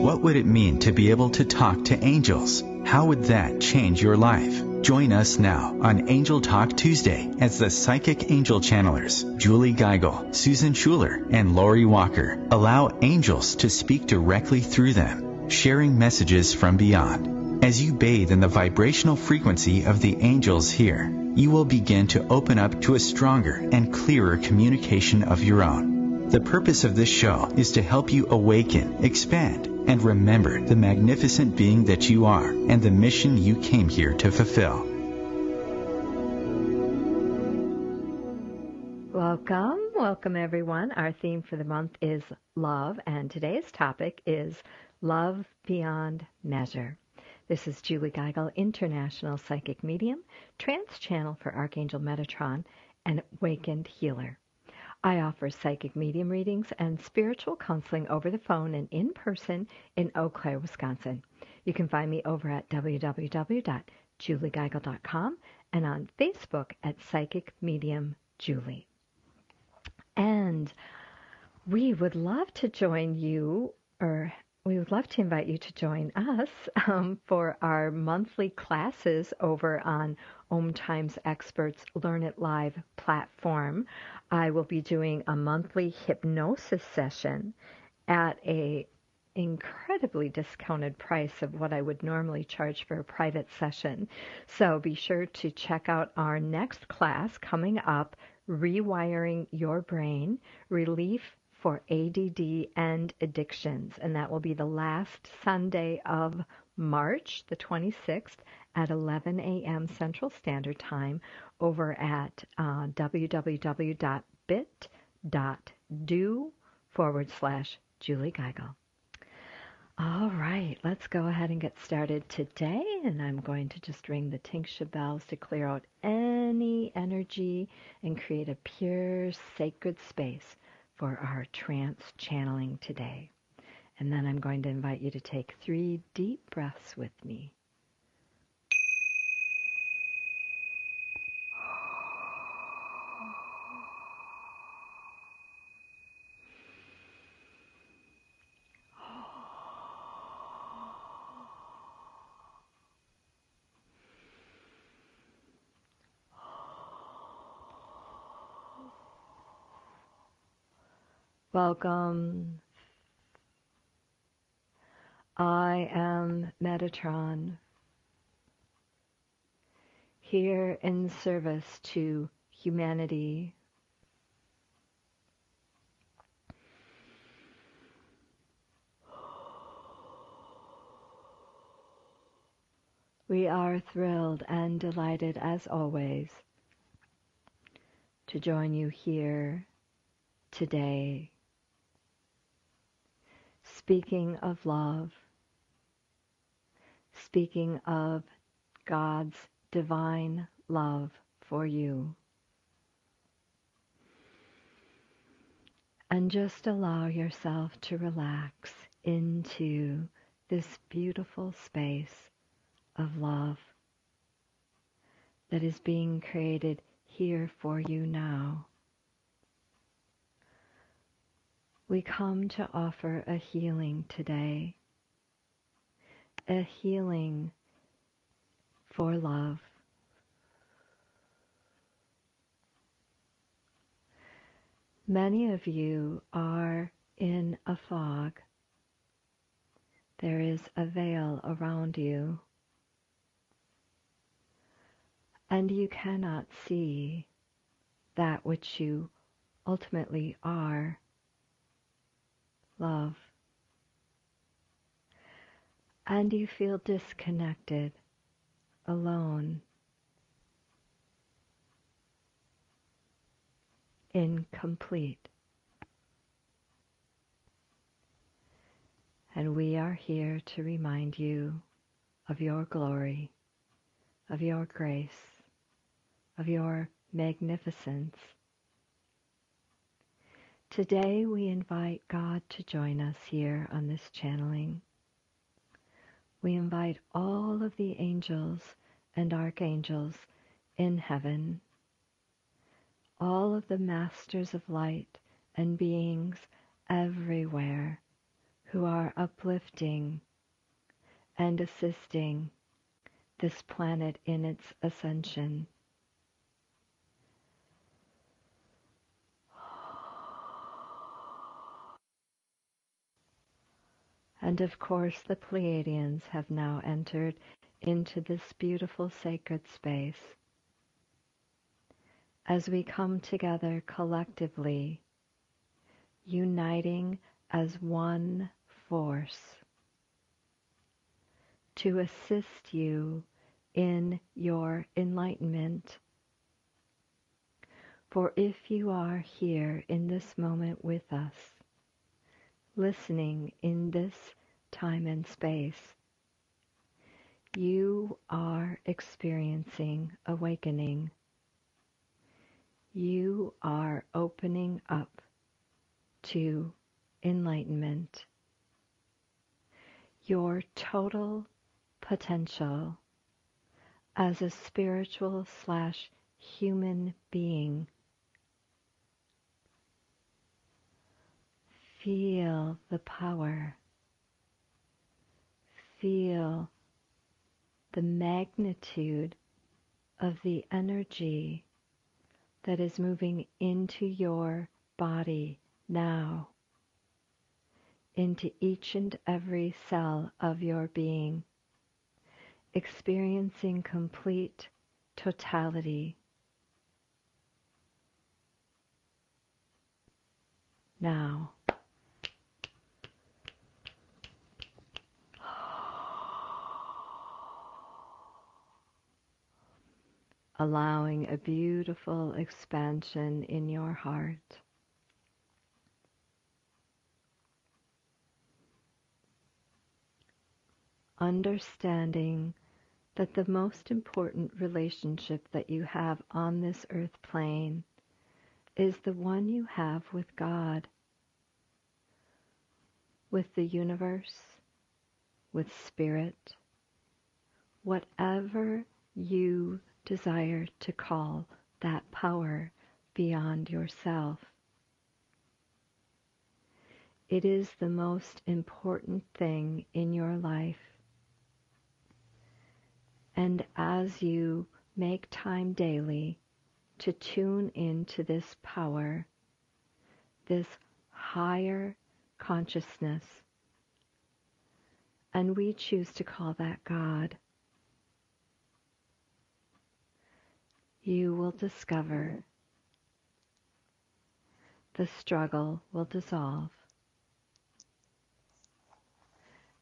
What would it mean to be able to talk to angels? How would that change your life? Join us now on Angel Talk Tuesday as the psychic angel channelers, Julie Geigel, Susan Schuler, and Lori Walker, allow angels to speak directly through them, sharing messages from beyond. As you bathe in the vibrational frequency of the angels here, you will begin to open up to a stronger and clearer communication of your own. The purpose of this show is to help you awaken, expand, and remember the magnificent being that you are and the mission you came here to fulfill. Welcome, welcome everyone. Our theme for the month is love, and today's topic is love beyond measure. This is Julie Geigel, International Psychic Medium, Trance Channel for Archangel Metatron, and Awakened Healer. I offer psychic medium readings and spiritual counseling over the phone and in person in Eau Claire, Wisconsin. You can find me over at www.juliegeigel.com and on Facebook at Psychic Medium Julie. And we would love to join you or we would love to invite you to join us um, for our monthly classes over on Om Times Experts Learn It Live platform. I will be doing a monthly hypnosis session at a incredibly discounted price of what I would normally charge for a private session. So be sure to check out our next class coming up, Rewiring Your Brain, Relief for ADD and Addictions. And that will be the last Sunday of March, the 26th, at 11 a.m. Central Standard Time over at uh, www.bit.do forward slash Julie Geigel. All right, let's go ahead and get started today. And I'm going to just ring the tingsha bells to clear out any energy and create a pure, sacred space for our trance channeling today. And then I'm going to invite you to take three deep breaths with me. Welcome. I am Metatron, here in service to humanity. We are thrilled and delighted, as always, to join you here today speaking of love, speaking of God's divine love for you. And just allow yourself to relax into this beautiful space of love that is being created here for you now. We come to offer a healing today, a healing for love. Many of you are in a fog. There is a veil around you, and you cannot see that which you ultimately are love. And you feel disconnected, alone, incomplete. And we are here to remind you of your glory, of your grace, of your magnificence. Today we invite God to join us here on this channeling. We invite all of the angels and archangels in heaven, all of the masters of light and beings everywhere who are uplifting and assisting this planet in its ascension. And of course, the Pleiadians have now entered into this beautiful sacred space. As we come together collectively, uniting as one force to assist you in your enlightenment. For if you are here in this moment with us, listening in this time and space, you are experiencing awakening. You are opening up to enlightenment your total potential as a spiritual slash human being. Feel the power. Feel the magnitude of the energy that is moving into your body now into each and every cell of your being, experiencing complete totality. Now, allowing a beautiful expansion in your heart. understanding that the most important relationship that you have on this earth plane is the one you have with God, with the universe, with spirit, whatever you desire to call that power beyond yourself. It is the most important thing in your life and as you make time daily to tune into this power, this higher consciousness, and we choose to call that God, you will discover the struggle will dissolve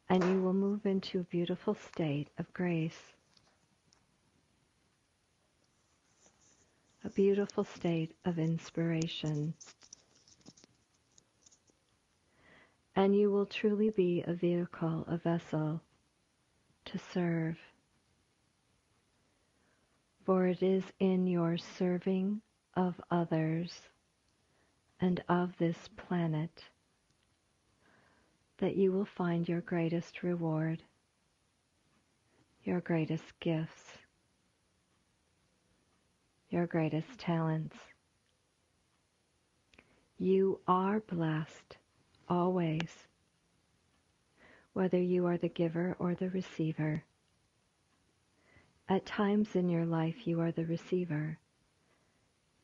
and you will move into a beautiful state of grace. a beautiful state of inspiration. And you will truly be a vehicle, a vessel to serve. For it is in your serving of others and of this planet that you will find your greatest reward, your greatest gifts your greatest talents. You are blessed always, whether you are the giver or the receiver. At times in your life, you are the receiver.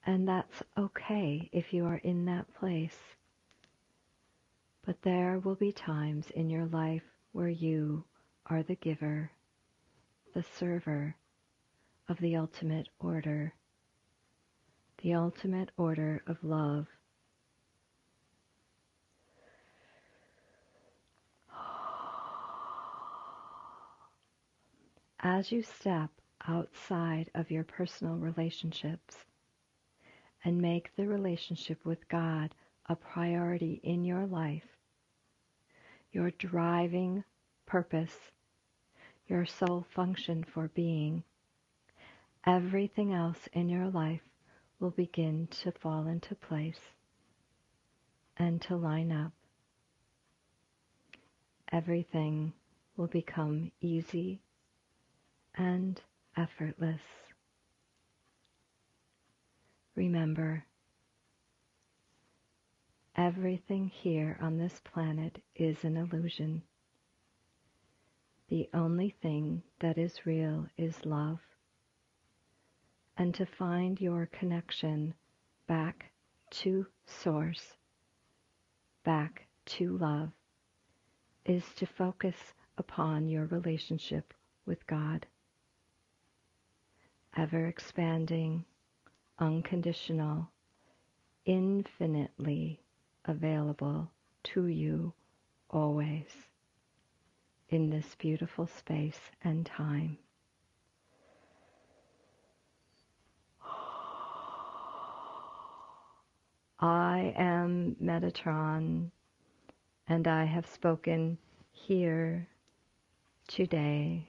And that's okay if you are in that place. But there will be times in your life where you are the giver, the server of the ultimate order, the ultimate order of love. As you step outside of your personal relationships and make the relationship with God a priority in your life, your driving purpose, your sole function for being, everything else in your life will begin to fall into place and to line up. Everything will become easy and effortless. Remember, everything here on this planet is an illusion. The only thing that is real is love. And to find your connection back to Source, back to love, is to focus upon your relationship with God ever expanding, unconditional, infinitely available to you always in this beautiful space and time. I am Metatron, and I have spoken here today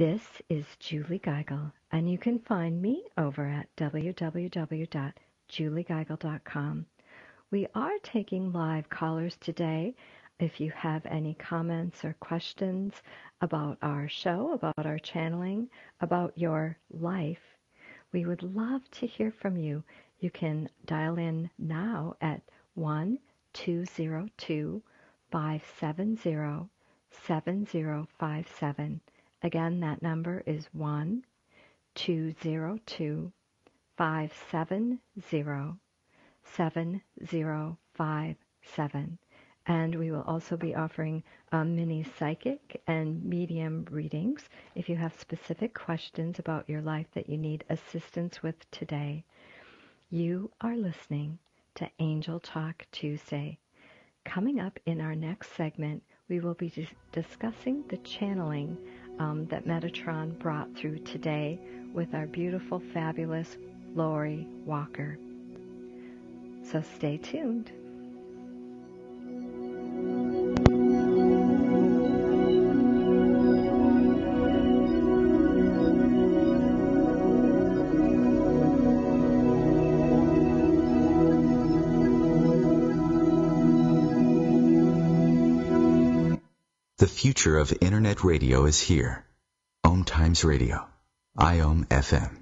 This is Julie Geigel, and you can find me over at www.juliegeigel.com. We are taking live callers today. If you have any comments or questions about our show, about our channeling, about your life, we would love to hear from you. You can dial in now at 1 202 570 7057 Again, that number is 1 202 570 7057. And we will also be offering um, mini psychic and medium readings if you have specific questions about your life that you need assistance with today. You are listening to Angel Talk Tuesday. Coming up in our next segment, we will be dis- discussing the channeling um, that Metatron brought through today with our beautiful, fabulous Lori Walker. So stay tuned. Future of Internet radio is here. Om Times Radio. IOM FM.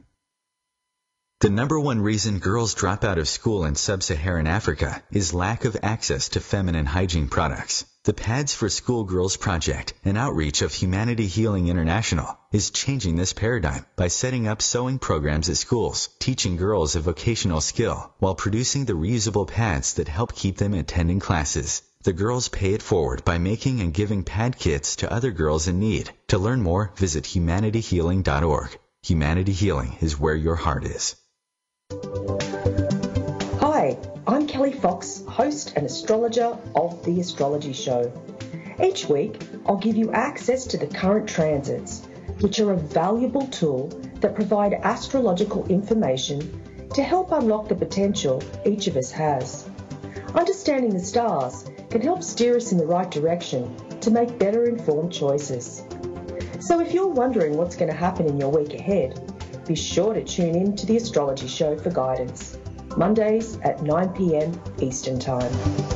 The number one reason girls drop out of school in sub-Saharan Africa is lack of access to feminine hygiene products. The Pads for Schoolgirls Project, an outreach of Humanity Healing International, is changing this paradigm by setting up sewing programs at schools, teaching girls a vocational skill, while producing the reusable pads that help keep them attending classes. The girls pay it forward by making and giving pad kits to other girls in need. To learn more, visit humanityhealing.org. Humanity Healing is where your heart is. Hi, I'm Kelly Fox, host and astrologer of The Astrology Show. Each week, I'll give you access to the current transits, which are a valuable tool that provide astrological information to help unlock the potential each of us has. Understanding the stars can help steer us in the right direction to make better informed choices. So if you're wondering what's going to happen in your week ahead, be sure to tune in to the Astrology Show for guidance. Mondays at 9 pm Eastern Time.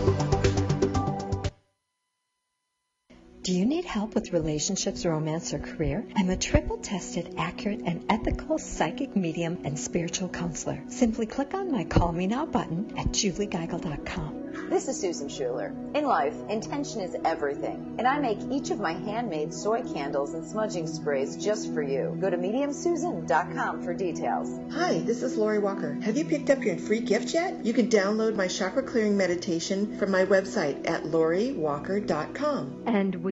Do you need help with relationships, romance, or career? I'm a triple tested, accurate, and ethical psychic medium and spiritual counselor. Simply click on my Call Me Now button at juliegeigel.com. This is Susan Schuler. In life, intention is everything, and I make each of my handmade soy candles and smudging sprays just for you. Go to mediumsusan.com for details. Hi, this is Lori Walker. Have you picked up your free gift yet? You can download my chakra clearing meditation from my website at loriwalker.com. And we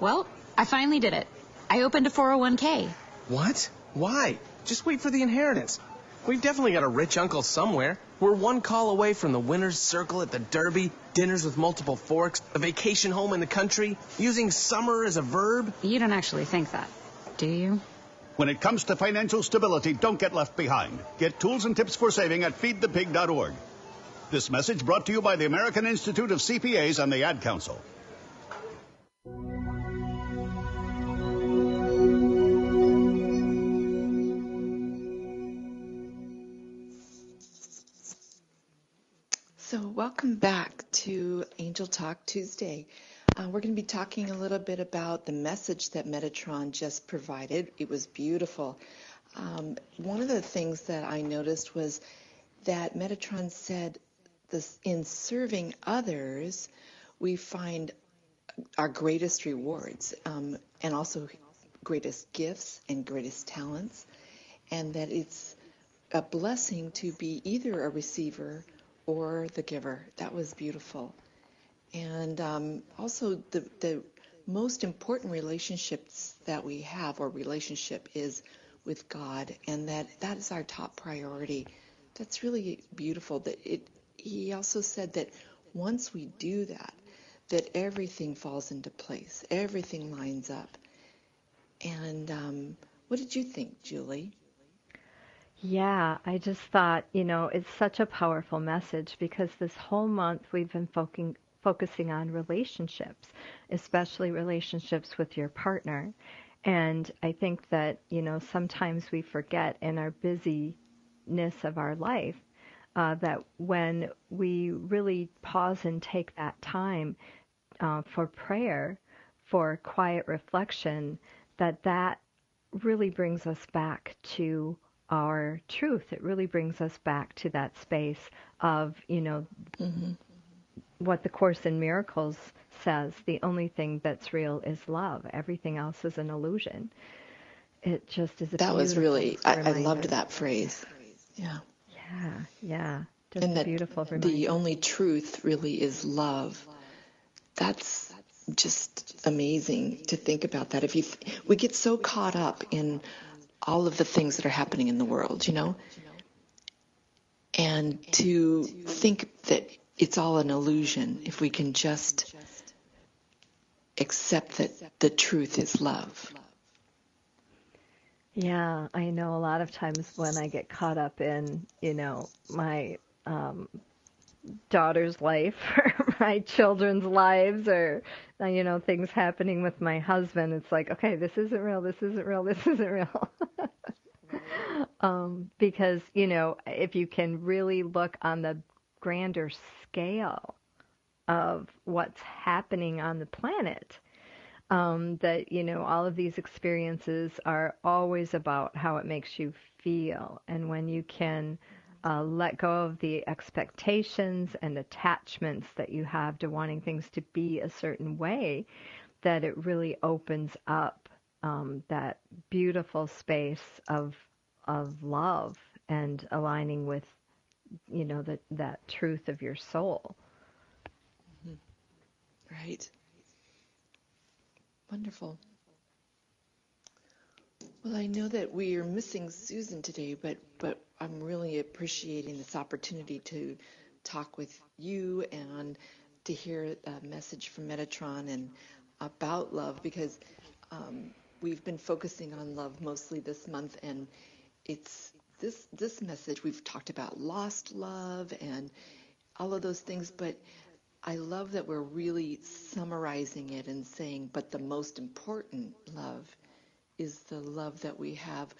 Well, I finally did it. I opened a 401k. What? Why? Just wait for the inheritance. We've definitely got a rich uncle somewhere. We're one call away from the winner's circle at the Derby, dinners with multiple forks, a vacation home in the country, using summer as a verb. You don't actually think that, do you? When it comes to financial stability, don't get left behind. Get tools and tips for saving at feedthepig.org. This message brought to you by the American Institute of CPAs and the Ad Council. So, welcome back to Angel Talk Tuesday. Uh, we're going to be talking a little bit about the message that Metatron just provided. It was beautiful. Um, one of the things that I noticed was that Metatron said this in serving others, we find our greatest rewards um, and also greatest gifts and greatest talents, and that it's a blessing to be either a receiver or the giver. That was beautiful. And um, also, the, the most important relationships that we have, or relationship, is with God, and that that is our top priority. That's really beautiful. That it. He also said that once we do that, that everything falls into place, everything lines up. And um, what did you think, Julie? Yeah, I just thought, you know, it's such a powerful message because this whole month we've been focusing focusing on relationships, especially relationships with your partner. And I think that, you know, sometimes we forget in our busyness of our life uh, that when we really pause and take that time uh, for prayer, for quiet reflection, that that really brings us back to our truth. It really brings us back to that space of, you know, Mm-hmm. what the Course in Miracles says the only thing that's real is love. Everything else is an illusion. It just is a That was really, I, I loved that phrase. Yeah. Yeah, yeah. Just and that beautiful reminder. the only truth really is love. That's just amazing to think about that. If you, th- we get so caught up in all of the things that are happening in the world, you know, and to think that it's all an illusion. If we can just accept that the truth is love. Yeah, I know a lot of times when I get caught up in, you know, my um, daughter's life or my children's lives or, uh, you know, things happening with my husband, it's like, okay, this isn't real, this isn't real, this isn't real. um, because you know if you can really look on the grander scale of what's happening on the planet um, that you know all of these experiences are always about how it makes you feel and when you can uh, let go of the expectations and attachments that you have to wanting things to be a certain way that it really opens up um, that beautiful space of of love and aligning with you know that that truth of your soul. Mm-hmm. right. Wonderful. Well i know that we are missing susan today but but i'm really appreciating this opportunity to talk with you and to hear a message from metatron and about love because um, we've been focusing on love mostly this month and it's this this message we've talked about lost love and all of those things but I love that we're really summarizing it and saying but the most important love is the love that we have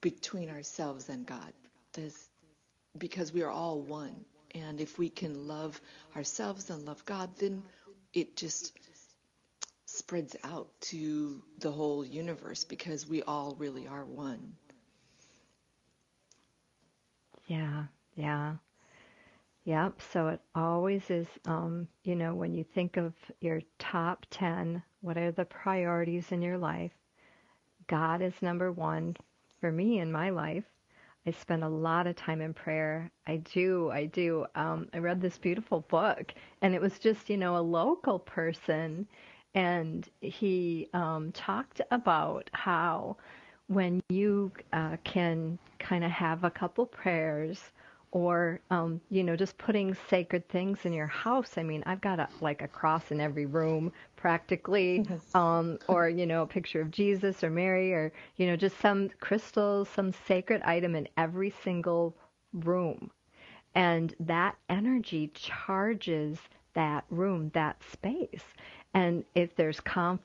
between ourselves and God this because we are all one and if we can love ourselves and love God then it just spreads out to the whole universe because we all really are one. Yeah, yeah. Yep. So it always is, um, you know, when you think of your top 10, what are the priorities in your life? God is number one for me in my life. I spend a lot of time in prayer. I do, I do. Um, I read this beautiful book, and it was just, you know, a local person and he um, talked about how when you uh, can kind of have a couple prayers or um, you know just putting sacred things in your house. I mean i've got a, like a cross in every room practically um, or you know a picture of jesus or mary or you know just some crystals some sacred item in every single room. And that energy charges that room that space. And if there's conf-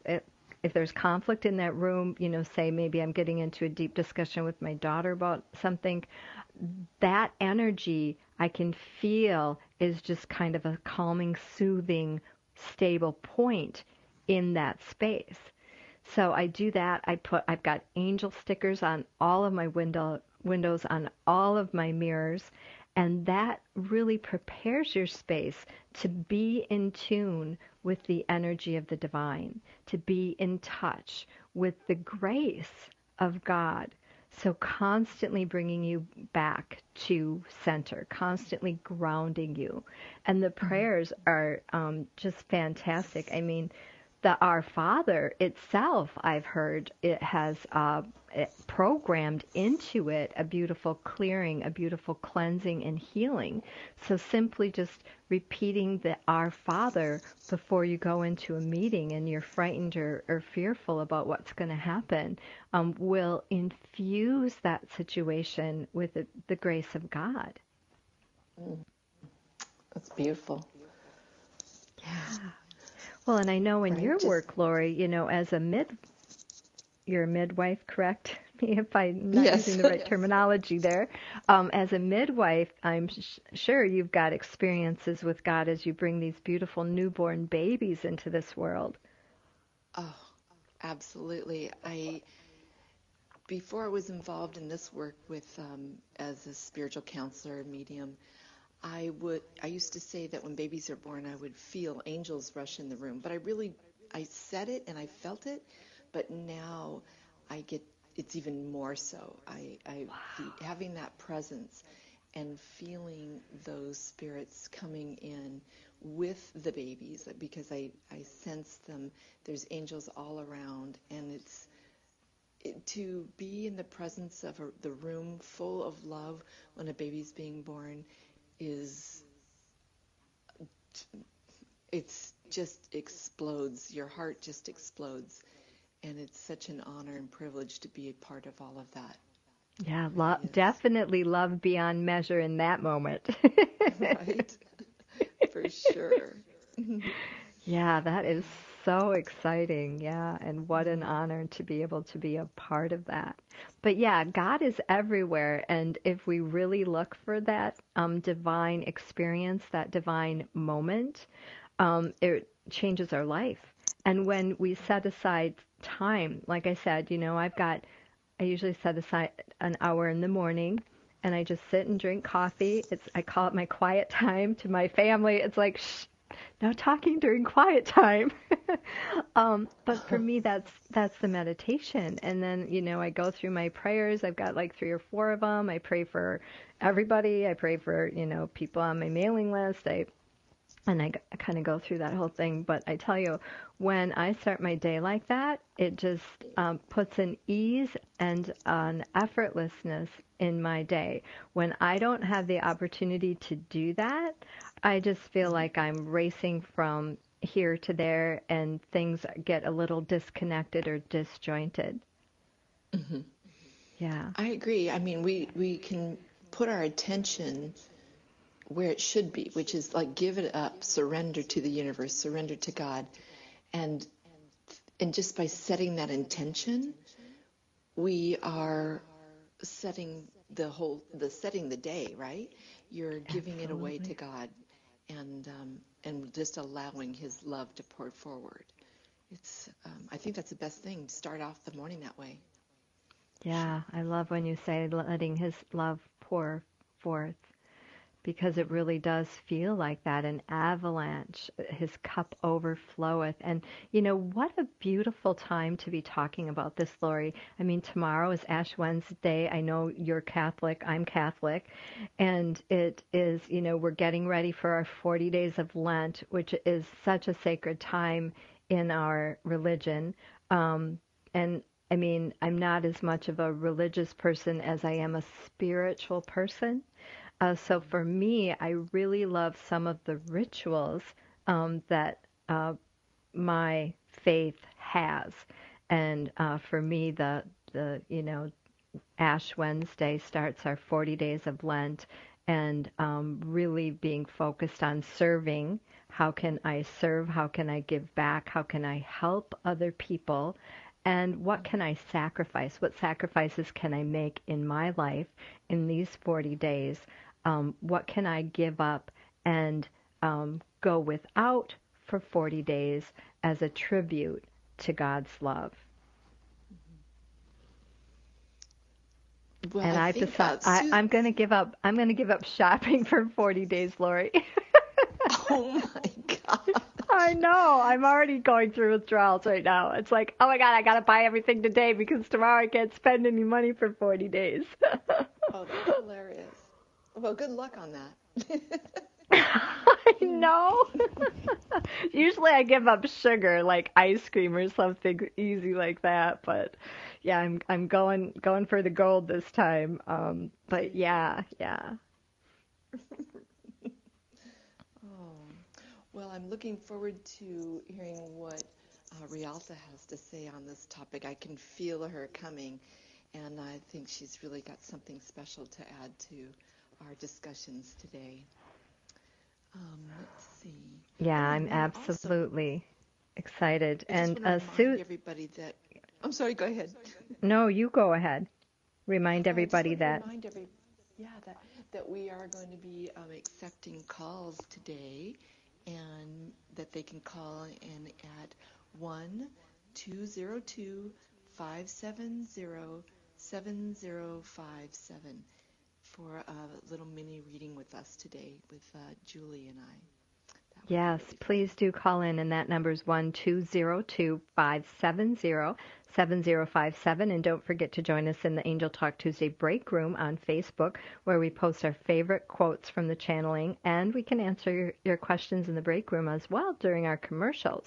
if there's conflict in that room, you know, say maybe I'm getting into a deep discussion with my daughter about something, that energy I can feel is just kind of a calming, soothing, stable point in that space. So I do that. I put I've got angel stickers on all of my window windows on all of my mirrors and that really prepares your space to be in tune with the energy of the divine, to be in touch with the grace of God. So, constantly bringing you back to center, constantly grounding you. And the mm-hmm. prayers are um, just fantastic. I mean, the Our Father itself, I've heard, it has uh, programmed into it a beautiful clearing, a beautiful cleansing and healing. So simply just repeating the Our Father before you go into a meeting and you're frightened or, or fearful about what's going to happen um, will infuse that situation with the, the grace of God. Mm. That's beautiful. Yeah. Well, and I know in right, your just, work, Lori, you know, as a mid, you're a midwife, correct me if I'm not yes. using the right terminology there. Um, as a midwife, I'm sh- sure you've got experiences with God as you bring these beautiful newborn babies into this world. Oh, absolutely. I before I was involved in this work with um, as a spiritual counselor, medium. I would I used to say that when babies are born I would feel angels rush in the room, but I really I said it and I felt it, but now I get it's even more so. I, I wow. having that presence and feeling those spirits coming in with the babies because I, I sense them. There's angels all around, and it's it, to be in the presence of a, the room full of love when a baby's being born is it's just explodes. Your heart just explodes. And it's such an honor and privilege to be a part of all of that. Yeah, lo- definitely love beyond measure in that moment. right. For sure. yeah, that is so exciting. Yeah. And what an honor to be able to be a part of that. But yeah, God is everywhere. And if we really look for that um, divine experience, that divine moment, um, it changes our life. And when we set aside time, like I said, you know, I've got, I usually set aside an hour in the morning and I just sit and drink coffee. It's I call it my quiet time to my family. It's like shh, no talking during quiet time. um, but for me, that's that's the meditation. And then you know I go through my prayers. I've got like three or four of them. I pray for everybody. I pray for you know people on my mailing list. I and I, I kind of go through that whole thing. But I tell you, when I start my day like that, it just um, puts an ease and an effortlessness in my day. When I don't have the opportunity to do that, I just feel like I'm racing from here to there and things get a little disconnected or disjointed. Mm-hmm. Yeah. I agree. I mean, we, we can put our attention where it should be, which is like give it up, surrender to the universe, surrender to God. And and just by setting that intention, we are setting the whole the setting the day, right? You're giving Absolutely. it away to God and um, and just allowing his love to pour forward. It's um, I think that's the best thing, start off the morning that way. Yeah, I love when you say letting his love pour forth because it really does feel like that an avalanche his cup overfloweth. And you know what a beautiful time to be talking about this Lori. I mean tomorrow is Ash Wednesday. I know you're Catholic I'm Catholic. And it is you know we're getting ready for our 40 days of Lent which is such a sacred time in our religion. Um and I mean, I'm not as much of a religious person as I am a spiritual person. Uh, so for me, I really love some of the rituals um, that uh, my faith has, and uh, for me, the the you know Ash Wednesday starts our 40 days of Lent, and um, really being focused on serving. How can I serve? How can I give back? How can I help other people? And what can I sacrifice? What sacrifices can I make in my life in these 40 days um, what can I give up and um, go without for 40 days as a tribute to God's love. Well, and I have decided I, I'm going to give up. I'm going to give up shopping for 40 days, Lori. oh my God. I know. I'm already going through withdrawals right now. It's like, oh my God, I got to buy everything today because tomorrow I can't spend any money for 40 days. oh, that's hilarious. Well, good luck on that. I know. Usually I give up sugar like ice cream or something easy like that, but yeah, I'm I'm going going for the gold this time. Um but yeah, yeah. oh. Well, I'm looking forward to hearing what uh, Rialta has to say on this topic. I can feel her coming, and I think she's really got something special to add to our discussions today. Um, let's see. Yeah, I'm absolutely also, excited. and uh, Sue, everybody that. I'm sorry. Go ahead. No, you go ahead. Remind everybody that. Remind every, yeah, that that we are going to be um, accepting calls today, and that they can call in at one two zero two five seven zero seven zero five seven for a little mini reading with us today with uh, Julie and I. Yes, please do call in, and that number is one two zero two five seven zero seven zero five seven. And don't forget to join us in the Angel Talk Tuesday break room on Facebook, where we post our favorite quotes from the channeling, and we can answer your, your questions in the break room as well during our commercials.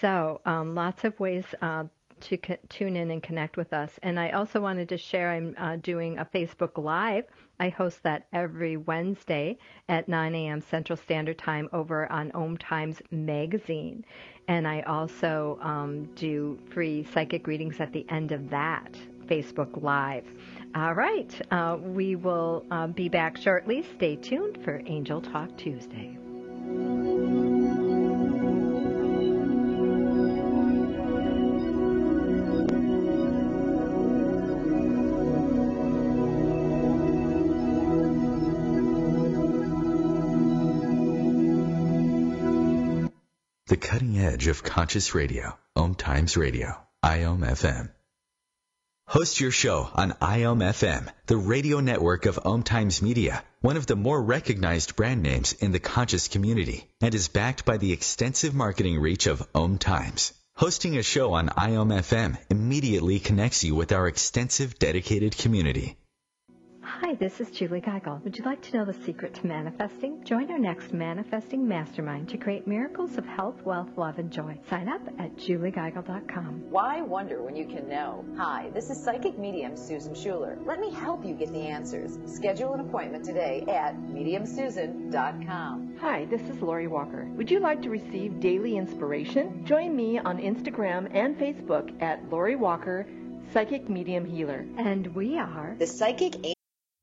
So, um, lots of ways uh, to co- tune in and connect with us. And I also wanted to share I'm uh, doing a Facebook Live. I host that every Wednesday at 9 a.m. Central Standard Time over on Om Times Magazine. And I also um, do free psychic readings at the end of that Facebook Live. All right, uh, we will uh, be back shortly. Stay tuned for Angel Talk Tuesday. Cutting edge of conscious radio. Om Times Radio. IOM FM. Host your show on IOM FM, the radio network of Om Times Media, one of the more recognized brand names in the conscious community, and is backed by the extensive marketing reach of Om Times. Hosting a show on IOM FM immediately connects you with our extensive dedicated community. Hi, this is Julie Geigel. Would you like to know the secret to manifesting? Join our next Manifesting Mastermind to create miracles of health, wealth, love, and joy. Sign up at juliegeigel.com. Why wonder when you can know? Hi, this is psychic medium Susan Schuler. Let me help you get the answers. Schedule an appointment today at mediumsusan.com. Hi, this is Lorri Walker. Would you like to receive daily inspiration? Join me on Instagram and Facebook at Lorri Walker, Psychic Medium Healer. And we are the Psychic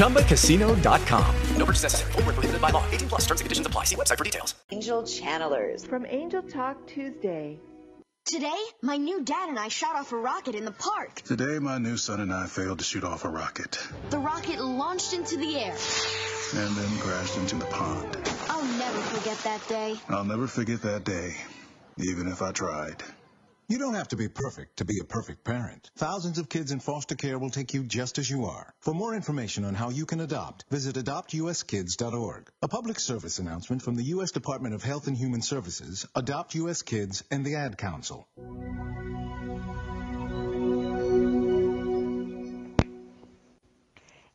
ChumbaCasino.com. No purchase necessary. Full prohibited by law. 18 plus terms and conditions apply. See website for details. Angel Channelers. From Angel Talk Tuesday. Today, my new dad and I shot off a rocket in the park. Today, my new son and I failed to shoot off a rocket. The rocket launched into the air. And then crashed into the pond. I'll never forget that day. I'll never forget that day, even if I tried. You don't have to be perfect to be a perfect parent. Thousands of kids in foster care will take you just as you are. For more information on how you can adopt, visit adoptuskids.org. A public service announcement from the U.S. Department of Health and Human Services, Adopt U.S. Kids, and the Ad Council.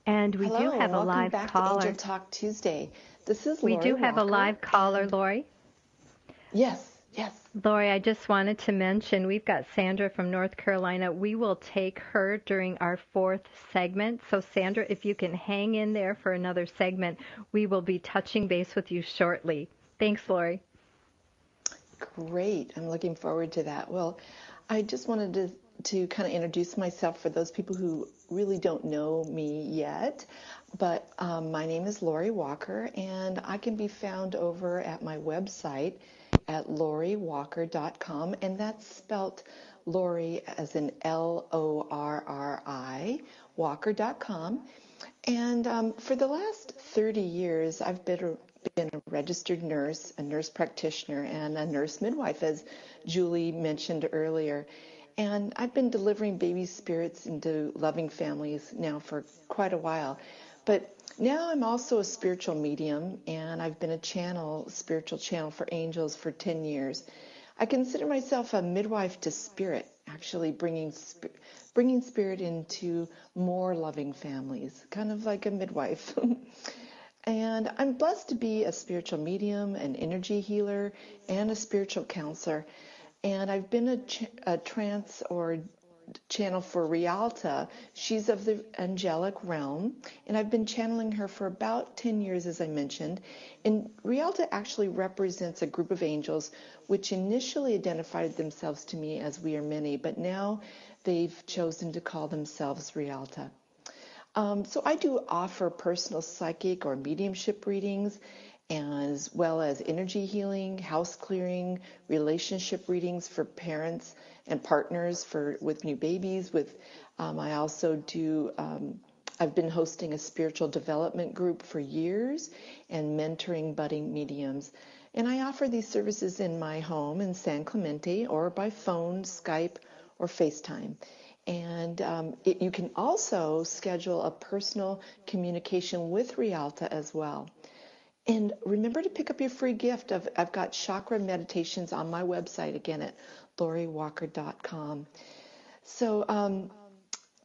And we Hello, do have a live back caller. To Angel Talk Tuesday. This is we do have Walker. a live caller, Lorri. Yes, yes. Lorri, I just wanted to mention we've got Sandra from North Carolina. We will take her during our fourth segment. So, Sandra, if you can hang in there for another segment, we will be touching base with you shortly. Thanks, Lorri. Great. I'm looking forward to that. Well, I just wanted to, to kind of introduce myself for those people who really don't know me yet. But um, my name is Lorri Walker, and I can be found over at my website at lorriwalker.com, and that's spelt Lorri as in L O R R I, walker.com. And um, for the last 30 years, I've been a, been a registered nurse, a nurse practitioner, and a nurse midwife, as Julie mentioned earlier. And I've been delivering baby spirits into loving families now for quite a while. But now I'm also a spiritual medium, and I've been a channel, spiritual channel for angels for 10 years. I consider myself a midwife to spirit, actually bringing bringing spirit into more loving families, kind of like a midwife. and I'm blessed to be a spiritual medium, an energy healer, and a spiritual counselor. And I've been a, ch- a trance or channel for Rialta. She's of the angelic realm, and I've been channeling her for about 10 years, as I mentioned. And Rialta actually represents a group of angels which initially identified themselves to me as we are many, but now they've chosen to call themselves Rialta. Um, so I do offer personal psychic or mediumship readings, as well as energy healing, house clearing, relationship readings for parents and partners for with new babies. With um, I also do. Um, I've been hosting a spiritual development group for years and mentoring budding mediums. And I offer these services in my home in San Clemente or by phone, Skype, or FaceTime. And um, it, you can also schedule a personal communication with Rialta as well. And remember to pick up your free gift of I've got chakra meditations on my website again at lorriwalker.com. So um,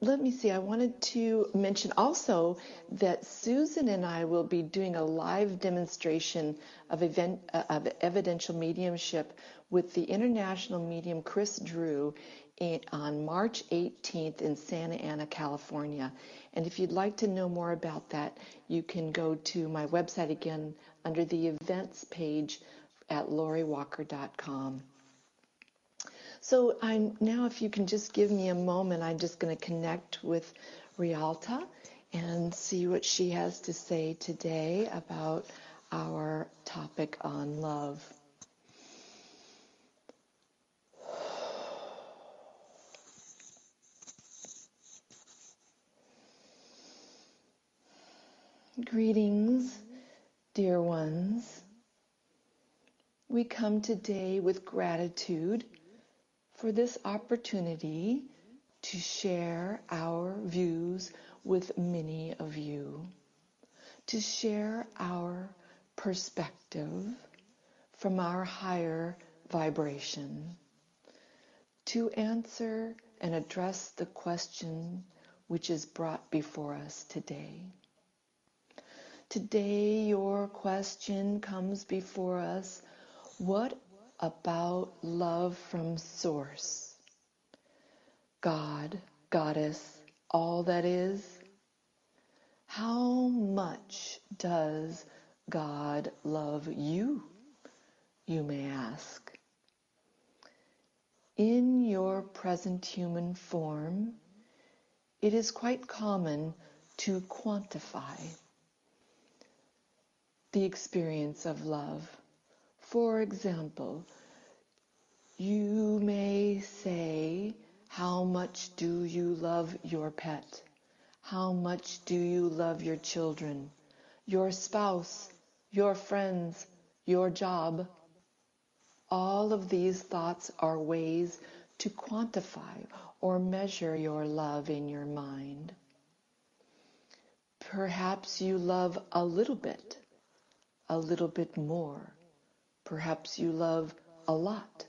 let me see. I wanted to mention also that Susan and I will be doing a live demonstration of event uh, of evidential mediumship with the international medium Chris Drew in, on March 18th in Santa Ana, California. And if you'd like to know more about that, you can go to my website again under the events page at lorriwalker.com. So I'm now, if you can just give me a moment, I'm just going to connect with Rialta and see what she has to say today about our topic on love. Greetings, dear ones. We come today with gratitude for this opportunity to share our views with many of you, to share our perspective from our higher vibration, to answer and address the question which is brought before us today. Today, your question comes before us What about love from Source? God, Goddess, all that is? How much does God love you? You may ask. In your present human form, it is quite common to quantify the experience of love. For example, you may say, How much do you love your pet? How much do you love your children, your spouse, your friends, your job? All of these thoughts are ways to quantify or measure your love in your mind. Perhaps you love a little bit a little bit more. Perhaps you love a lot.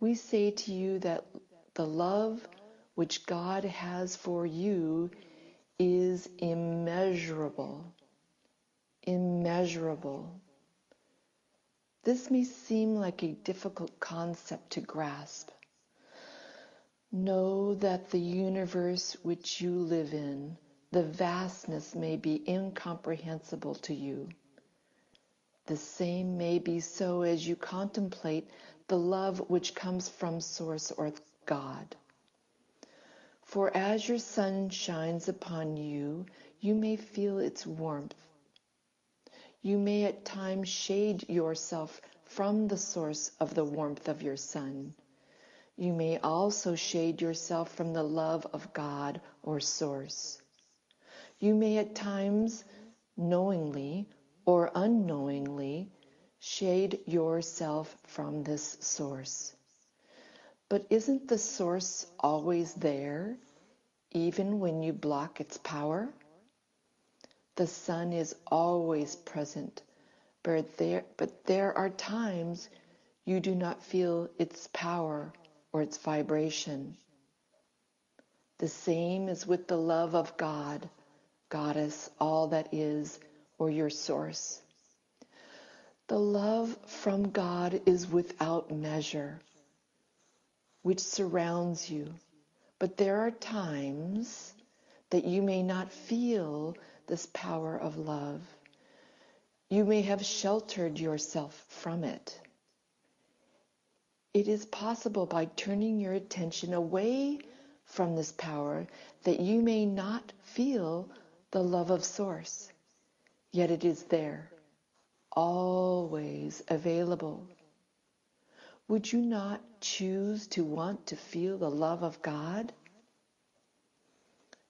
We say to you that the love which God has for you is immeasurable. Immeasurable. This may seem like a difficult concept to grasp. Know that the universe which you live in, the vastness may be incomprehensible to you. The same may be so as you contemplate the love which comes from Source or God. For as your sun shines upon you, you may feel its warmth. You may at times shade yourself from the source of the warmth of your sun. You may also shade yourself from the love of God or Source. You may at times knowingly or unknowingly shade yourself from this source. But isn't the source always there, even when you block its power? The sun is always present, but there, but there are times you do not feel its power or its vibration. The same is with the love of God, Goddess, all that is, or your source. The love from God is without measure, which surrounds you. But there are times that you may not feel this power of love. You may have sheltered yourself from it. It is possible by turning your attention away from this power that you may not feel the love of Source yet it is there. always available. Would you not choose to want to feel the love of God?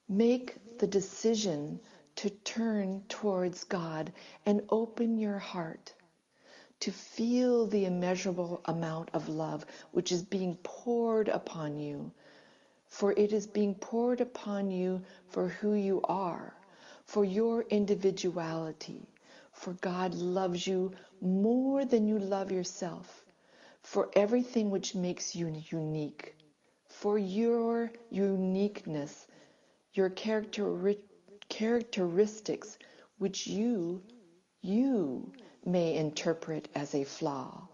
Make the decision to turn towards God and open your heart to feel the immeasurable amount of love which is being poured upon you. For it is being poured upon you for who you are, for your individuality. For God loves you more than you love yourself, for everything which makes you unique, for your uniqueness, your character, characteristics which you, you may interpret as a flaw.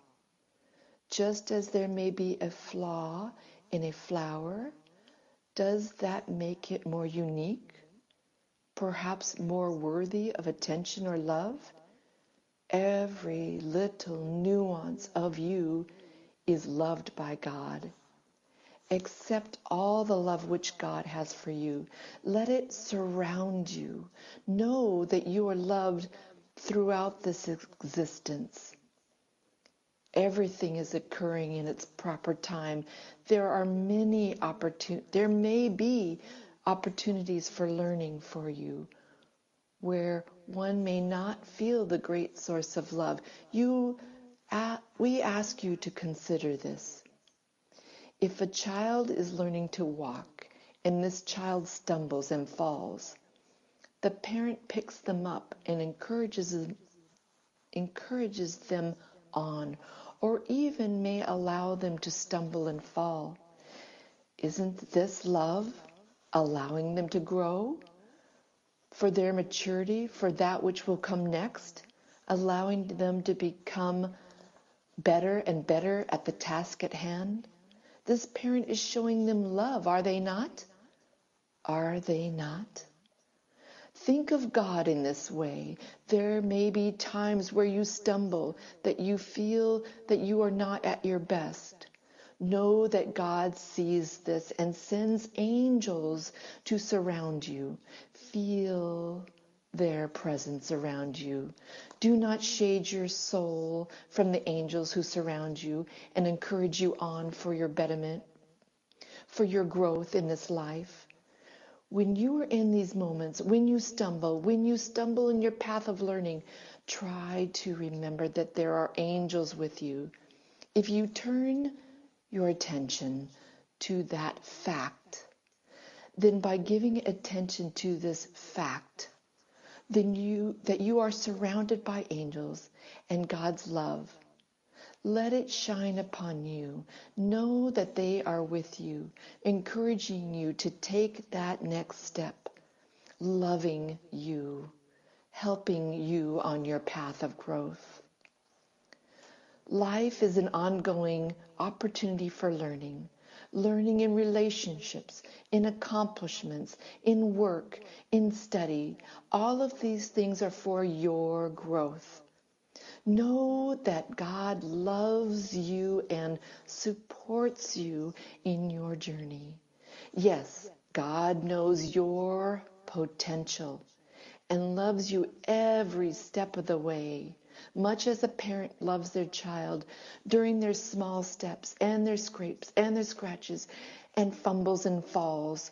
Just as there may be a flaw in a flower, does that make it more unique? Perhaps more worthy of attention or love? Every little nuance of you is loved by God. Accept all the love which God has for you. Let it surround you. Know that you are loved throughout this existence. Everything is occurring in its proper time. There are many opportunities, there may be opportunities for learning for you where one may not feel the great source of love. You, we ask you to consider this. If a child is learning to walk and this child stumbles and falls, the parent picks them up and encourages them, encourages them on, or even may allow them to stumble and fall. Isn't this love allowing them to grow for their maturity, for that which will come next, allowing them to become better and better at the task at hand? This parent is showing them love, are they not? Are they not? Think of God in this way. There may be times where you stumble, that you feel that you are not at your best. Know that God sees this and sends angels to surround you. Feel their presence around you. Do not shade your soul from the angels who surround you and encourage you on for your betterment, for your growth in this life when you are in these moments, when you stumble, when you stumble in your path of learning, try to remember that there are angels with you. If you turn your attention to that fact, then by giving attention to this fact, then you that you are surrounded by angels and God's love let it shine upon you. Know that they are with you, encouraging you to take that next step, loving you, helping you on your path of growth. Life is an ongoing opportunity for learning. Learning in relationships, in accomplishments, in work, in study. All of these things are for your growth. Know that God loves you and supports you in your journey. Yes, God knows your potential and loves you every step of the way, much as a parent loves their child during their small steps and their scrapes and their scratches and fumbles and falls.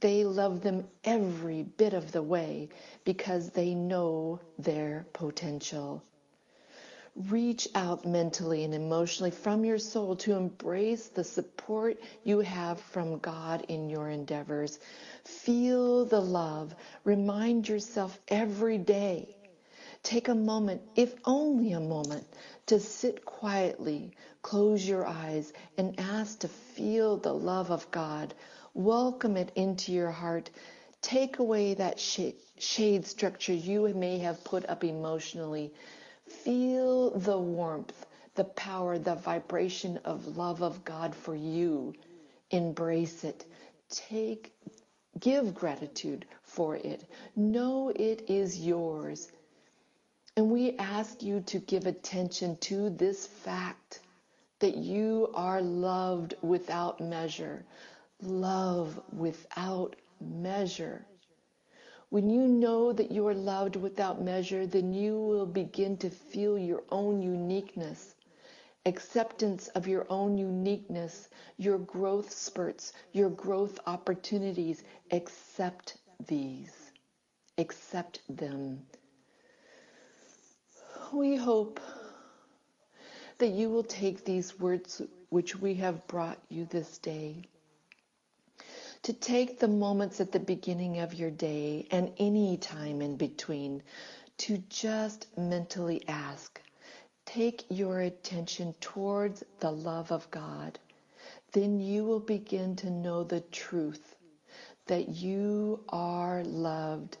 They love them every bit of the way because they know their potential. Reach out mentally and emotionally from your soul to embrace the support you have from God in your endeavors. Feel the love. Remind yourself every day. Take a moment, if only a moment, to sit quietly, close your eyes, and ask to feel the love of God. Welcome it into your heart. Take away that shade structure you may have put up emotionally Feel the warmth, the power, the vibration of love of God for you. Embrace it. Take, give gratitude for it. Know it is yours. And we ask you to give attention to this fact that you are loved without measure. Love without measure. When you know that you are loved without measure, then you will begin to feel your own uniqueness, acceptance of your own uniqueness, your growth spurts, your growth opportunities. Accept these. Accept them. We hope that you will take these words which we have brought you this day to take the moments at the beginning of your day and any time in between to just mentally ask. Take your attention towards the love of God. Then you will begin to know the truth that you are loved.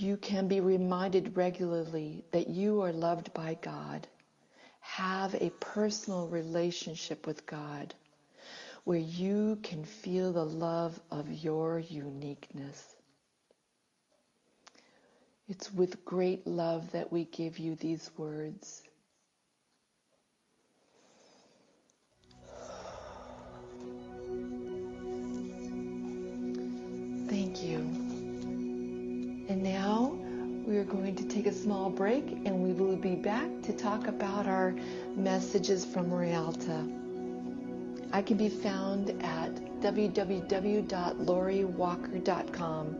You can be reminded regularly that you are loved by God. Have a personal relationship with God where you can feel the love of your uniqueness. It's with great love that we give you these words. Thank you. And now we are going to take a small break and we will be back to talk about our messages from Rialta. I can be found at www.lorriwalker.com.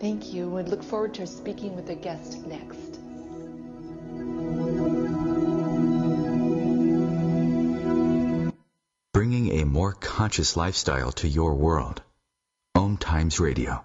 Thank you and look forward to speaking with a guest next. Bringing a more conscious lifestyle to your world. Om Times Radio.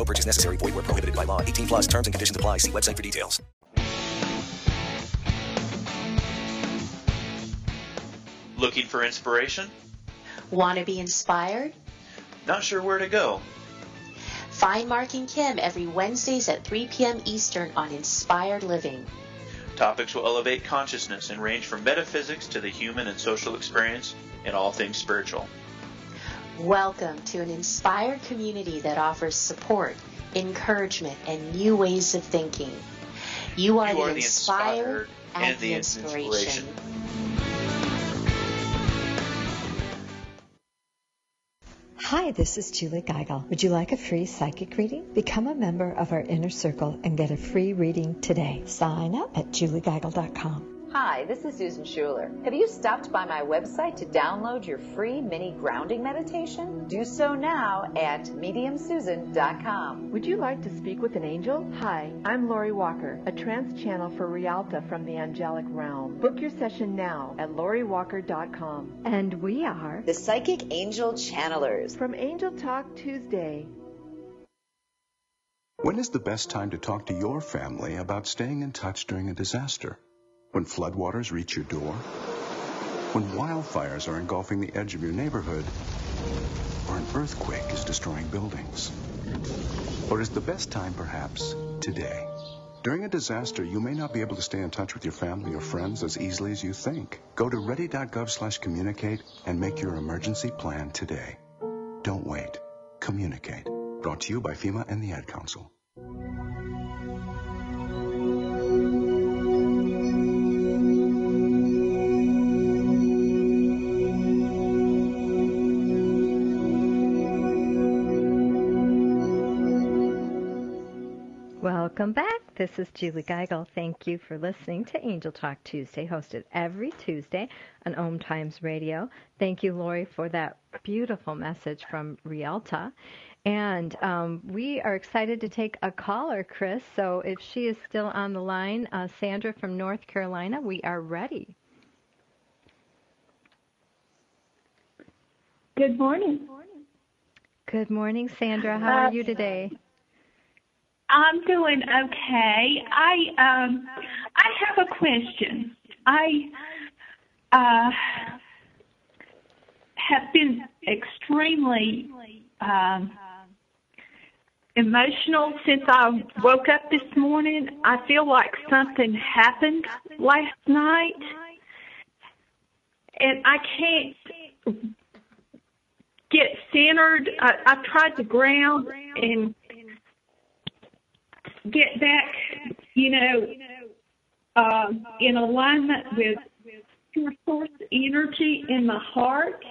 No purchase necessary. Void where prohibited by law. 18 plus terms and conditions apply. See website for details. Looking for inspiration? Want to be inspired? Not sure where to go? Find Mark and Kim every Wednesdays at 3 p.m. Eastern on Inspired Living. Topics will elevate consciousness and range from metaphysics to the human and social experience and all things spiritual. Welcome to an inspired community that offers support, encouragement, and new ways of thinking. You are, You the, are the inspired inspired and, and the the inspiration. Hi, this is Julie Geigel. Would you like a free psychic reading? Become a member of our inner circle and get a free reading today. Sign up at juliegeigel.com. Hi, this is Susan Schuler. Have you stopped by my website to download your free mini grounding meditation? Do so now at mediumsusan.com. Would you like to speak with an angel? Hi, I'm Lorri Walker, a trance channel for Rialta from the angelic realm. Book your session now at lorriwalker.com. And we are the Psychic Angel Channelers from Angel Talk Tuesday. When is the best time to talk to your family about staying in touch during a disaster? When floodwaters reach your door? When wildfires are engulfing the edge of your neighborhood? Or an earthquake is destroying buildings? Or is the best time perhaps today? During a disaster, you may not be able to stay in touch with your family or friends as easily as you think. Go to ready.gov slash communicate and make your emergency plan today. Don't wait. Communicate. Brought to you by FEMA and the Ad Council. Welcome back. This is Julie Geigel. Thank you for listening to Angel Talk Tuesday, hosted every Tuesday on Om Times Radio. Thank you, Lorri, for that beautiful message from Rialta. And um, we are excited to take a caller, Chris. So if she is still on the line, uh, Sandra from North Carolina, we are ready. Good morning. Good morning, Sandra. How Uh, are you today? I'm doing okay. I um I have a question. I uh have been extremely um emotional since I woke up this morning. I feel like something happened last night, and I can't get centered. I, I've tried to ground and get back, you know, uh, in alignment with your source energy in my heart.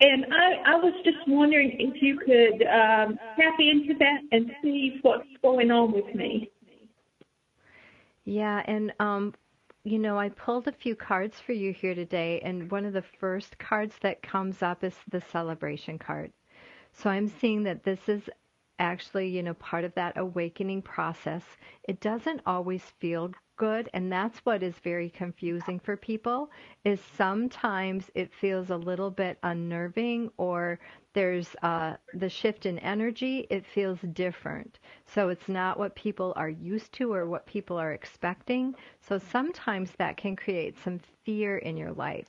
And I, I was just wondering if you could um, tap into that and see what's going on with me. Yeah, and um, you know, I pulled a few cards for you here today, and one of the first cards that comes up is the celebration card. So I'm seeing that this is actually, you know, part of that awakening process. It doesn't always feel good and that's what is very confusing for people is sometimes it feels a little bit unnerving or there's uh, the shift in energy. It feels different. So it's not what people are used to or what people are expecting. So sometimes that can create some fear in your life.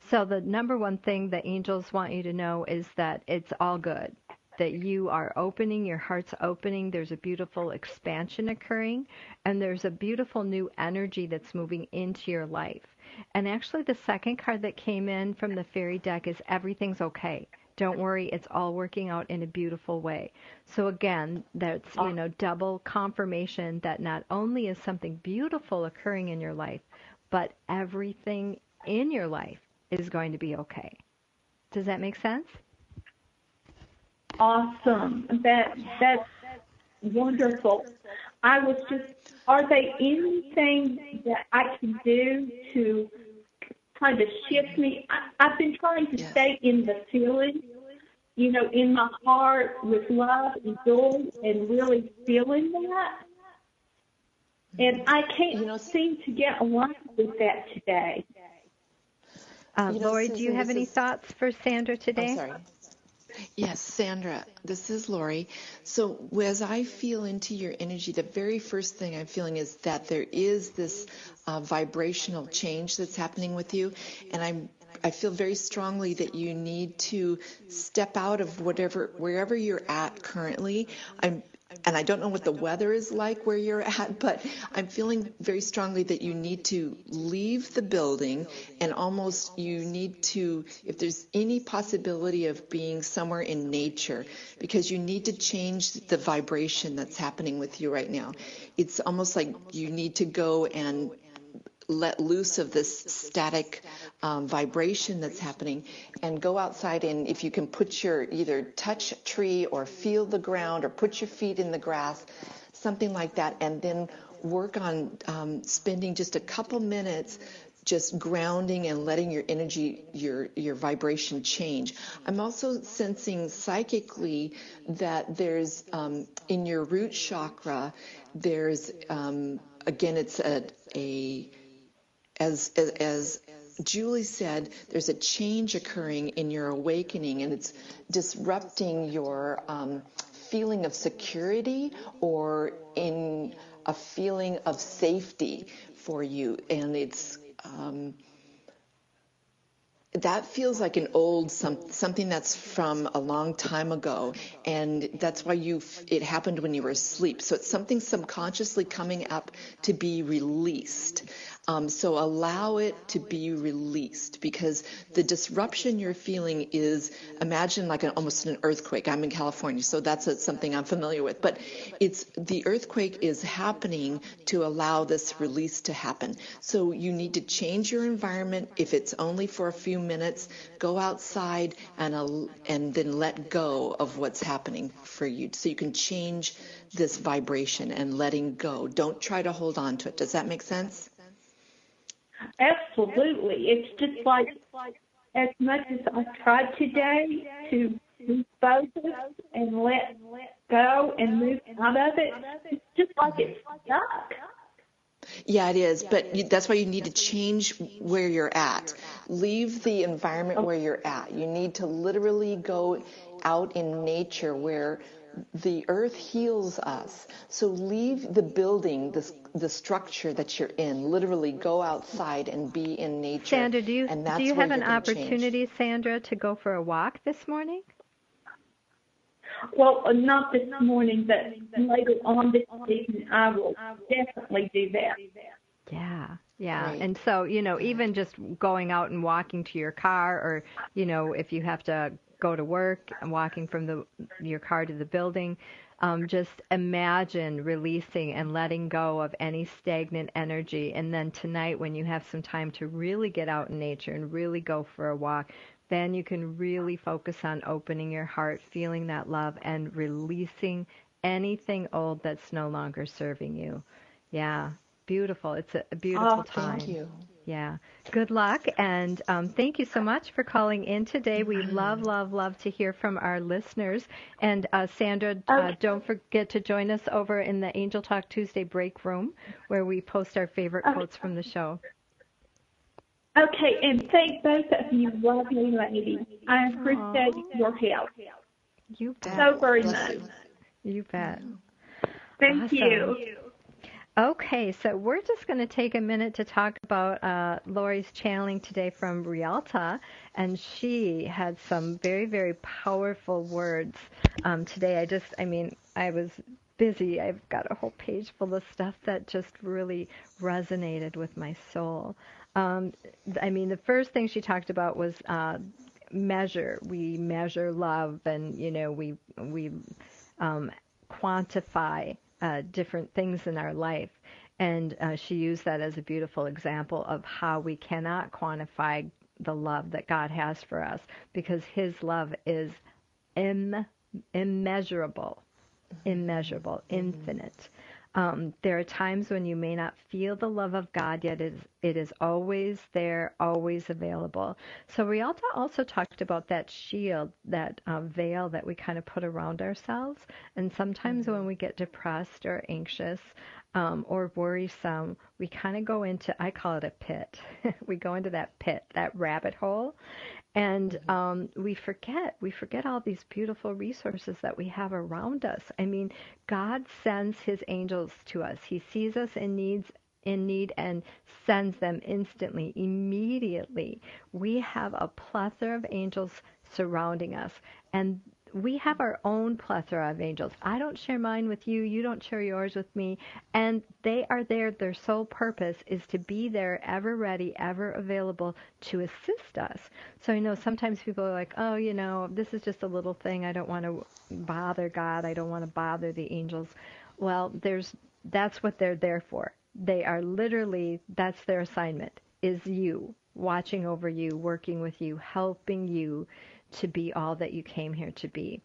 So the number one thing that angels want you to know is that it's all good that you are opening, your heart's opening. There's a beautiful expansion occurring, and there's a beautiful new energy that's moving into your life. And actually, the second card that came in from the fairy deck is everything's okay. Don't worry, it's all working out in a beautiful way. So again, that's you know double confirmation that not only is something beautiful occurring in your life, but everything in your life is going to be okay. Does that make sense? Awesome. That that's wonderful. I was just are there anything that I can do to kind of shift me? I, I've been trying to stay in the feeling, you know, in my heart with love and joy and really feeling that. And I can't you know, seem to get along with that today. Uh, you know, Lorri, do you have any thoughts for Sandra today? I'm sorry. Yes, Sandra, this is Lorri. So as I feel into your energy, the very first thing I'm feeling is that there is this uh, vibrational change that's happening with you, and I'm I feel very strongly that you need to step out of whatever wherever you're at currently. I'm and I don't know what the weather is like where you're at, but I'm feeling very strongly that you need to leave the building and almost you need to, if there's any possibility of being somewhere in nature, because you need to change the vibration that's happening with you right now. It's almost like you need to go and let loose of this static um, vibration that's happening and go outside and if you can put your either touch tree or feel the ground or put your feet in the grass something like that and then work on um, spending just a couple minutes just grounding and letting your energy, your your vibration change. I'm also sensing psychically that there's um, in your root chakra, there's um, again, it's a, a as, as, Julie said, there's a change occurring in your awakening and it's disrupting your um, feeling of security or in a feeling of safety for you. And it's, um, that feels like an old some, something that's from a long time ago and that's why you it happened when you were asleep so it's something subconsciously coming up to be released um, so allow it to be released because the disruption you're feeling is imagine like an, almost an earthquake. I'm in California, so that's a, something I'm familiar with. But it's the earthquake is happening to allow this release to happen. So you need to change your environment. If it's only for a few minutes, go outside and uh, and then let go of what's happening for you, so you can change this vibration and letting go. Don't try to hold on to it. Does that make sense? Absolutely. It's just like as much as I tried today to focus and let go and move out of it, it's just like it's stuck. Yeah, it is, but that's why you need to change where you're at. Leave the environment where you're at. You need to literally go out in nature where the earth heals us. So leave the building, the, the structure that you're in. Literally go outside and be in nature. Sandra, do you, and do you have an opportunity, change. Sandra, to go for a walk this morning? Well, not this morning, but later on this evening, I will definitely do that. Yeah, yeah. Right. And so, you know, even just going out and walking to your car or, you know, if you have to go to work and walking from the your car to the building, um, just imagine releasing and letting go of any stagnant energy. And then tonight, when you have some time to really get out in nature and really go for a walk, then you can really focus on opening your heart, feeling that love, and releasing anything old that's no longer serving you. Yeah, beautiful. It's a, beautiful Oh, time. thank you. Yeah. Good luck. And um, thank you so much for calling in today. We love, love, love to hear from our listeners. And uh, Sandra, uh, don't forget to join us over in the Angel Talk Tuesday break room where we post our favorite Okay. quotes from the show. Okay, and thank both of you lovely ladies. I appreciate your help. You bet. so very Bless much. you. You bet. Thank Awesome. you. Okay, so we're just going to take a minute to talk about uh, Lorri's channeling today from Rialta, and she had some very, very powerful words um, today. I just, I mean, I was busy. I've got a whole page full of stuff that just really resonated with my soul. Um, I mean, the first thing she talked about was uh, measure. We measure love, and you know, we we um, quantify uh, different things in our life. And uh, she used that as a beautiful example of how we cannot quantify the love that God has for us because His love is Im- immeasurable, immeasurable, infinite. Um, there are times when you may not feel the love of God, yet it is, it is always there, always available. So Rialta also talked about that shield, that uh, veil that we kind of put around ourselves. And sometimes when we get depressed or anxious um, or worrisome, we kind of go into, I call it a pit. we go into that pit, that rabbit hole, and um, we forget we forget all these beautiful resources that we have around us. I mean god sends his angels to us. He sees us in needs in need and sends them instantly immediately. We have a plethora of angels surrounding us and we have our own plethora of angels. I don't share mine with you, you don't share yours with me, and they are there. Their sole purpose is to be there, ever ready, ever available to assist us. So, I know, sometimes people are like, oh, you know, this is just a little thing. I don't want to bother God. I don't want to bother the angels. Well, there's that's what they're there for. They are literally, that's their assignment, is you, watching over you, working with you, helping you to be all that you came here to be.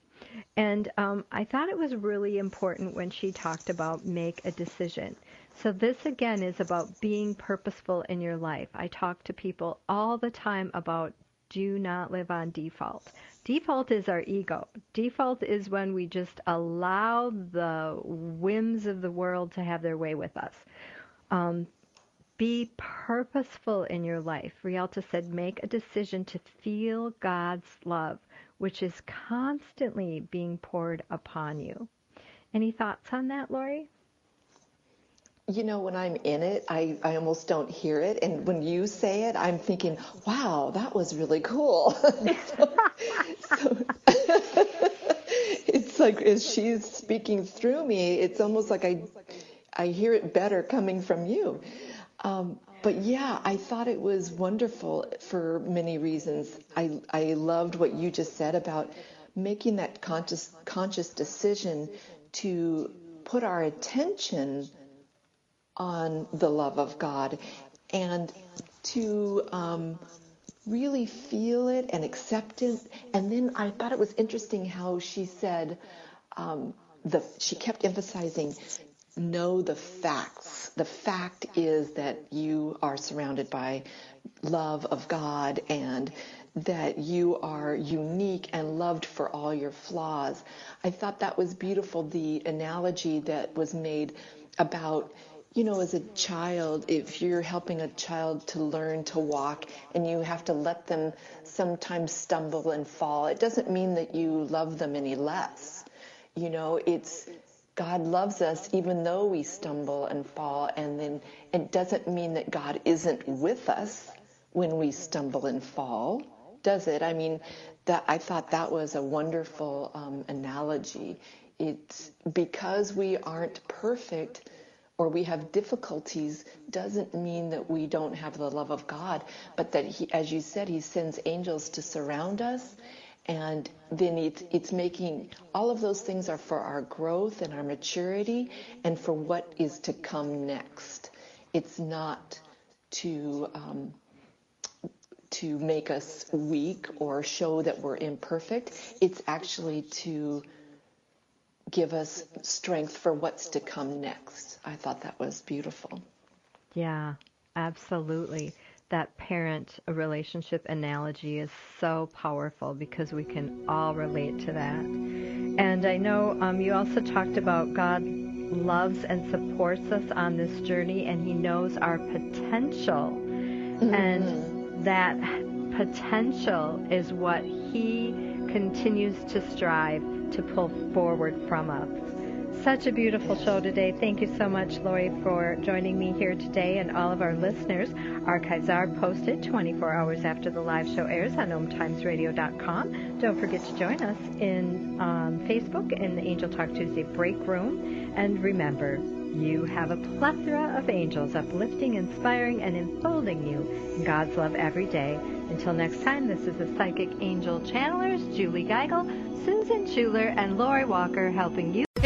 And um, I thought it was really important when she talked about make a decision. So this again is about being purposeful in your life. I talk to people all the time about do not live on default. Default is our ego. Default is when we just allow the whims of the world to have their way with us. Um, be purposeful in your life. Rialta said, make a decision to feel God's love, which is constantly being poured upon you. Any thoughts on that, Lorri? You know, when I'm in it, I, I almost don't hear it. And when you say it, I'm thinking, wow, that was really cool. so, so it's like as she's speaking through me, it's almost like I, I hear it better coming from you. Um, but yeah, I thought it was wonderful for many reasons. I, I loved what you just said about making that conscious, conscious decision to put our attention on the love of God and to um, really feel it and accept it. And then I thought it was interesting how she said, um, the, she kept emphasizing, know the facts. The fact is that you are surrounded by love of God and that you are unique and loved for all your flaws. I thought that was beautiful, the analogy that was made about you know, as a child, if you're helping a child to learn to walk and you have to let them sometimes stumble and fall, it doesn't mean that you love them any less. You know, it's God loves us even though we stumble and fall, and then it doesn't mean that God isn't with us when we stumble and fall, does it? I mean, that I thought that was a wonderful um, analogy. It's because we aren't perfect or we have difficulties doesn't mean that we don't have the love of God, but that he, as you said, he sends angels to surround us. And then it's, it's making all of those things are for our growth and our maturity and for what is to come next. It's not to, um, to make us weak or show that we're imperfect. It's actually to give us strength for what's to come next. I thought that was beautiful. Yeah, absolutely. That parent relationship analogy is so powerful because we can all relate to that. And I know um, you also talked about God loves and supports us on this journey and He knows our potential. Mm-hmm. And that potential is what He continues to strive to pull forward from us. Such a beautiful show today. Thank you so much, Lorri, for joining me here today and all of our listeners. Archives are posted 24 hours after the live show airs on OMTimesRadio.com. Don't forget to join us in um, Facebook in the Angel Talk Tuesday break room. And remember, you have a plethora of angels uplifting, inspiring, and enfolding you in God's love every day. Until next time, this is the Psychic Angel Channelers, Julie Geigel, Susan Schuler, and Lorri Walker helping you.